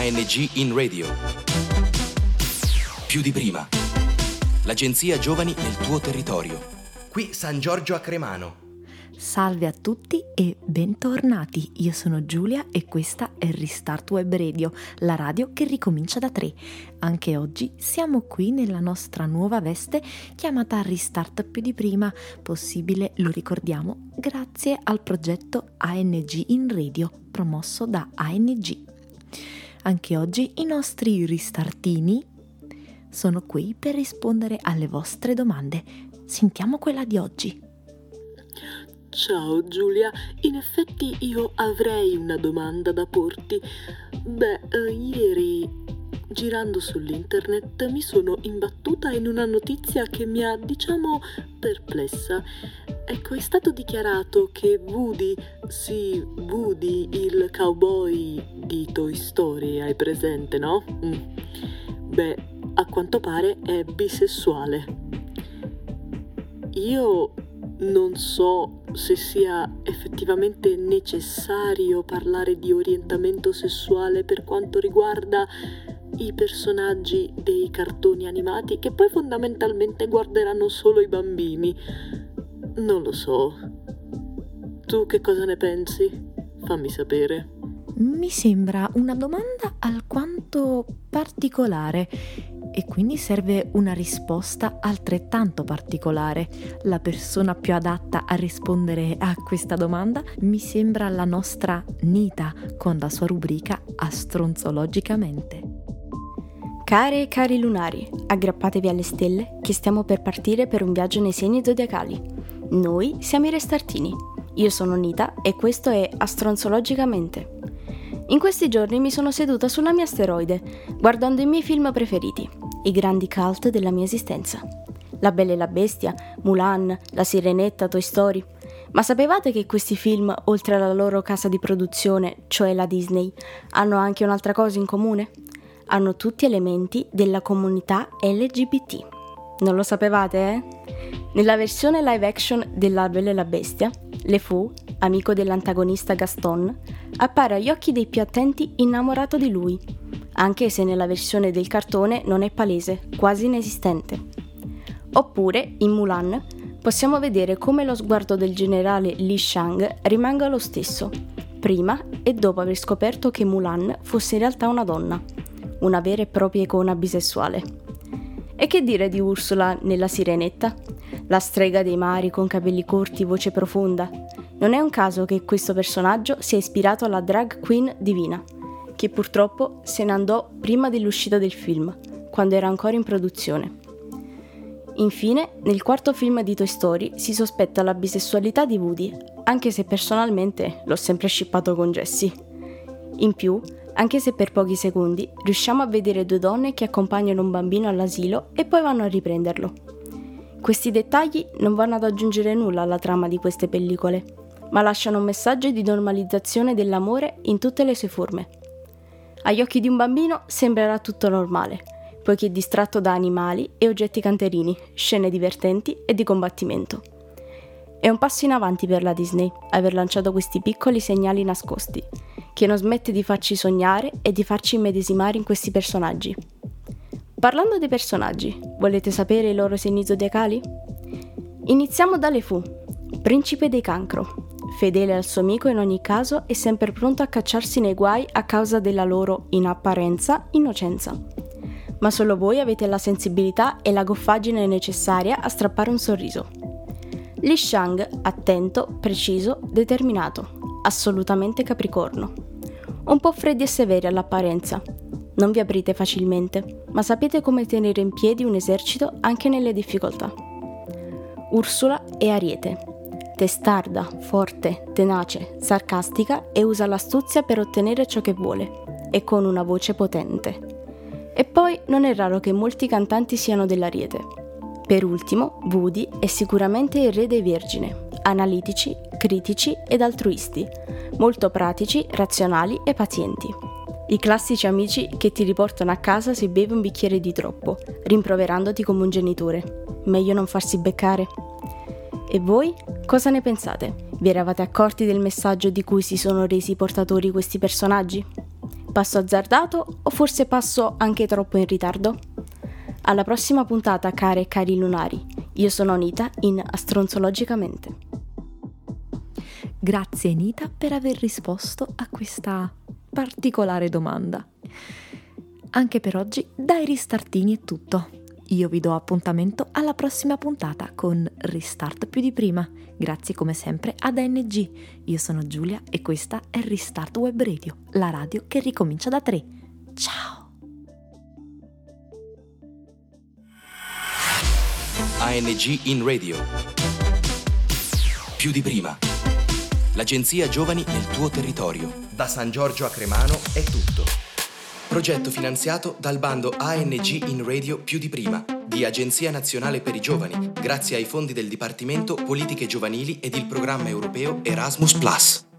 ANG in radio. Più di prima. L'agenzia Giovani nel tuo territorio. Qui San Giorgio a Cremano. Salve a tutti e bentornati. Io sono Giulia e questa è Restart Web Radio, la radio che ricomincia da tre. Anche oggi siamo qui nella nostra nuova veste chiamata Restart più di prima, possibile, lo ricordiamo, grazie al progetto ANG in Radio promosso da ANG. Anche oggi i nostri ristartini sono qui per rispondere alle vostre domande. Sentiamo quella di oggi. Ciao Giulia, in effetti io avrei una domanda da porti. Beh, eh, ieri girando sull'internet mi sono imbattuta in una notizia che mi ha, diciamo, perplessa. Ecco, è stato dichiarato che Woody, sì, Woody, il cowboy di Toy Story, hai presente, no? Mm. Beh, a quanto pare è bisessuale. Io non so se sia effettivamente necessario parlare di orientamento sessuale per quanto riguarda i personaggi dei cartoni animati che poi fondamentalmente guarderanno solo i bambini. Non lo so. Tu che cosa ne pensi? Fammi sapere. Mi sembra una domanda alquanto particolare e quindi serve una risposta altrettanto particolare. La persona più adatta a rispondere a questa domanda mi sembra la nostra Nita con la sua rubrica Astronzologicamente. Care e cari lunari, aggrappatevi alle stelle che stiamo per partire per un viaggio nei segni zodiacali. Noi siamo i Restartini. Io sono Nita e questo è Astronzologicamente. In questi giorni mi sono seduta sulla mia asteroide, guardando i miei film preferiti, i grandi cult della mia esistenza. La Bella e la Bestia, Mulan, La Sirenetta, Toy Story. Ma sapevate che questi film, oltre alla loro casa di produzione, cioè la Disney, hanno anche un'altra cosa in comune? Hanno tutti elementi della comunità LGBT. Non lo sapevate, eh? Nella versione live action della Bella e la Bestia, Le Fou, amico dell'antagonista Gaston, appare agli occhi dei più attenti innamorato di lui, anche se nella versione del cartone non è palese, quasi inesistente. Oppure, in Mulan, possiamo vedere come lo sguardo del generale Li Shang rimanga lo stesso, prima e dopo aver scoperto che Mulan fosse in realtà una donna, una vera e propria icona bisessuale. E che dire di Ursula nella Sirenetta? La strega dei mari con capelli corti, voce profonda, non è un caso che questo personaggio sia ispirato alla drag queen divina, che purtroppo se ne andò prima dell'uscita del film, quando era ancora in produzione. Infine, nel quarto film di Toy Story si sospetta la bisessualità di Woody, anche se personalmente l'ho sempre shippato con Jessie. In più, anche se per pochi secondi, riusciamo a vedere due donne che accompagnano un bambino all'asilo e poi vanno a riprenderlo. Questi dettagli non vanno ad aggiungere nulla alla trama di queste pellicole, ma lasciano un messaggio di normalizzazione dell'amore in tutte le sue forme. Agli occhi di un bambino sembrerà tutto normale, poiché è distratto da animali e oggetti canterini, scene divertenti e di combattimento. È un passo in avanti per la Disney aver lanciato questi piccoli segnali nascosti, che non smette di farci sognare e di farci immedesimare in questi personaggi. Parlando dei personaggi, volete sapere i loro segni zodiacali? Iniziamo da Fu, principe dei cancro, fedele al suo amico in ogni caso e sempre pronto a cacciarsi nei guai a causa della loro, in apparenza, innocenza. Ma solo voi avete la sensibilità e la goffaggine necessaria a strappare un sorriso. Li Shang, attento, preciso, determinato, assolutamente capricorno. Un po' freddi e severi all'apparenza. Non vi aprite facilmente, ma sapete come tenere in piedi un esercito anche nelle difficoltà. Ursula e Ariete, testarda, forte, tenace, sarcastica e usa l'astuzia per ottenere ciò che vuole, e con una voce potente. E poi non è raro che molti cantanti siano dell'ariete. Per ultimo, Woody è sicuramente il re dei vergine, analitici, critici ed altruisti, molto pratici, razionali e pazienti. I classici amici che ti riportano a casa se bevi un bicchiere di troppo, rimproverandoti come un genitore. Meglio non farsi beccare. E voi cosa ne pensate? Vi eravate accorti del messaggio di cui si sono resi portatori questi personaggi? Passo azzardato o forse passo anche troppo in ritardo? Alla prossima puntata, care e cari lunari. Io sono Anita in Astronzologicamente. Grazie Anita per aver risposto a questa particolare domanda. Anche per oggi dai ristartini è tutto. Io vi do appuntamento alla prossima puntata con Restart più di prima. Grazie come sempre ad ANG. Io sono Giulia e questa è Restart Web Radio, la radio che ricomincia da 3. Ciao! ANG in radio. Più di prima. L'agenzia Giovani nel tuo territorio. Da San Giorgio a Cremano è tutto. Progetto finanziato dal bando ANG in Radio più di prima di Agenzia Nazionale per i Giovani, grazie ai fondi del Dipartimento Politiche Giovanili ed il programma europeo Erasmus ⁇